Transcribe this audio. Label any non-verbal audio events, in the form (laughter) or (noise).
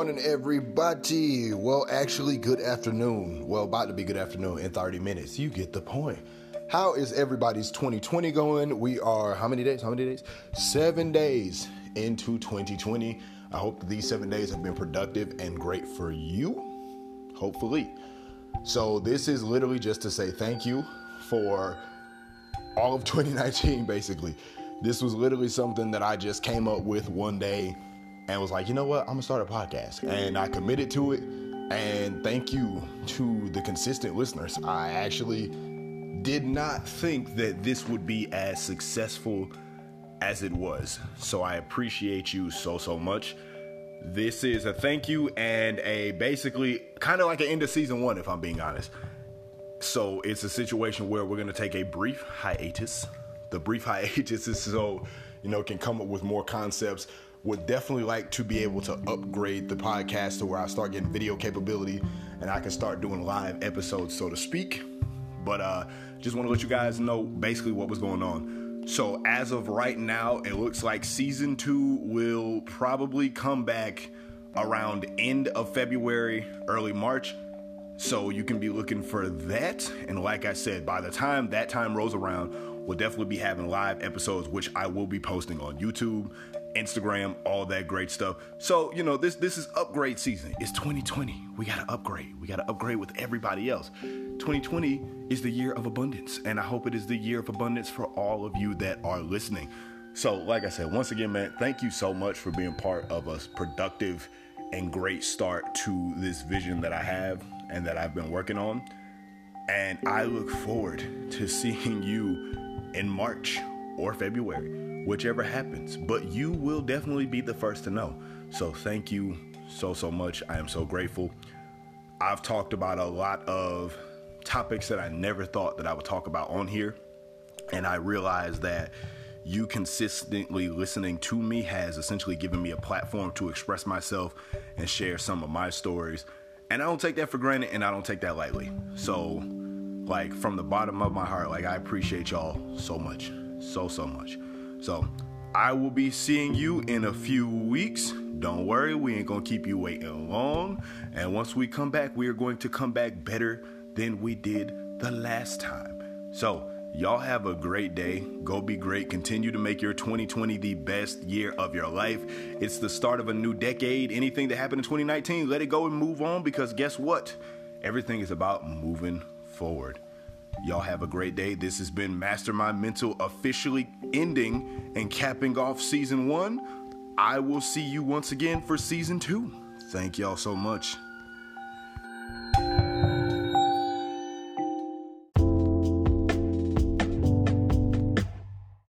morning, everybody. Well, actually, good afternoon. Well, about to be good afternoon in 30 minutes. You get the point. How is everybody's 2020 going? We are how many days? How many days? Seven days into 2020. I hope these seven days have been productive and great for you. Hopefully. So, this is literally just to say thank you for all of 2019, basically. This was literally something that I just came up with one day and was like, you know what, I'm gonna start a podcast. And I committed to it. And thank you to the consistent listeners. I actually did not think that this would be as successful as it was. So I appreciate you so, so much. This is a thank you and a basically kind of like an end of season one, if I'm being honest. So it's a situation where we're gonna take a brief hiatus. The brief (laughs) hiatus is so, you know, can come up with more concepts would definitely like to be able to upgrade the podcast to where I start getting video capability and I can start doing live episodes, so to speak. But uh, just want to let you guys know basically what was going on. So as of right now, it looks like season two will probably come back around end of February, early March. So you can be looking for that. And like I said, by the time that time rolls around, we'll definitely be having live episodes, which I will be posting on YouTube Instagram, all that great stuff. So, you know, this this is upgrade season. It's 2020. We got to upgrade. We got to upgrade with everybody else. 2020 is the year of abundance, and I hope it is the year of abundance for all of you that are listening. So, like I said, once again, man, thank you so much for being part of a productive and great start to this vision that I have and that I've been working on. And I look forward to (laughs) seeing you in March or February whichever happens. But you will definitely be the first to know. So thank you so, so much. I am so grateful. I've talked about a lot of topics that I never thought that I would talk about on here. And I realized that you consistently listening to me has essentially given me a platform to express myself and share some of my stories. And I don't take that for granted and I don't take that lightly. So, like, from the bottom of my heart, like, I appreciate y'all so much. So, so much. So I will be seeing you in a few weeks. Don't worry, we ain't gonna keep you waiting long. And once we come back, we are going to come back better than we did the last time. So, y'all have a great day. Go be great. Continue to make your 2020 the best year of your life. It's the start of a new decade. Anything that happened in 2019, let it go and move on because guess what? Everything is about moving forward. Y'all have a great day. This has been Master My Mental officially ending and capping off season one. I will see you once again for season two. Thank y'all so much.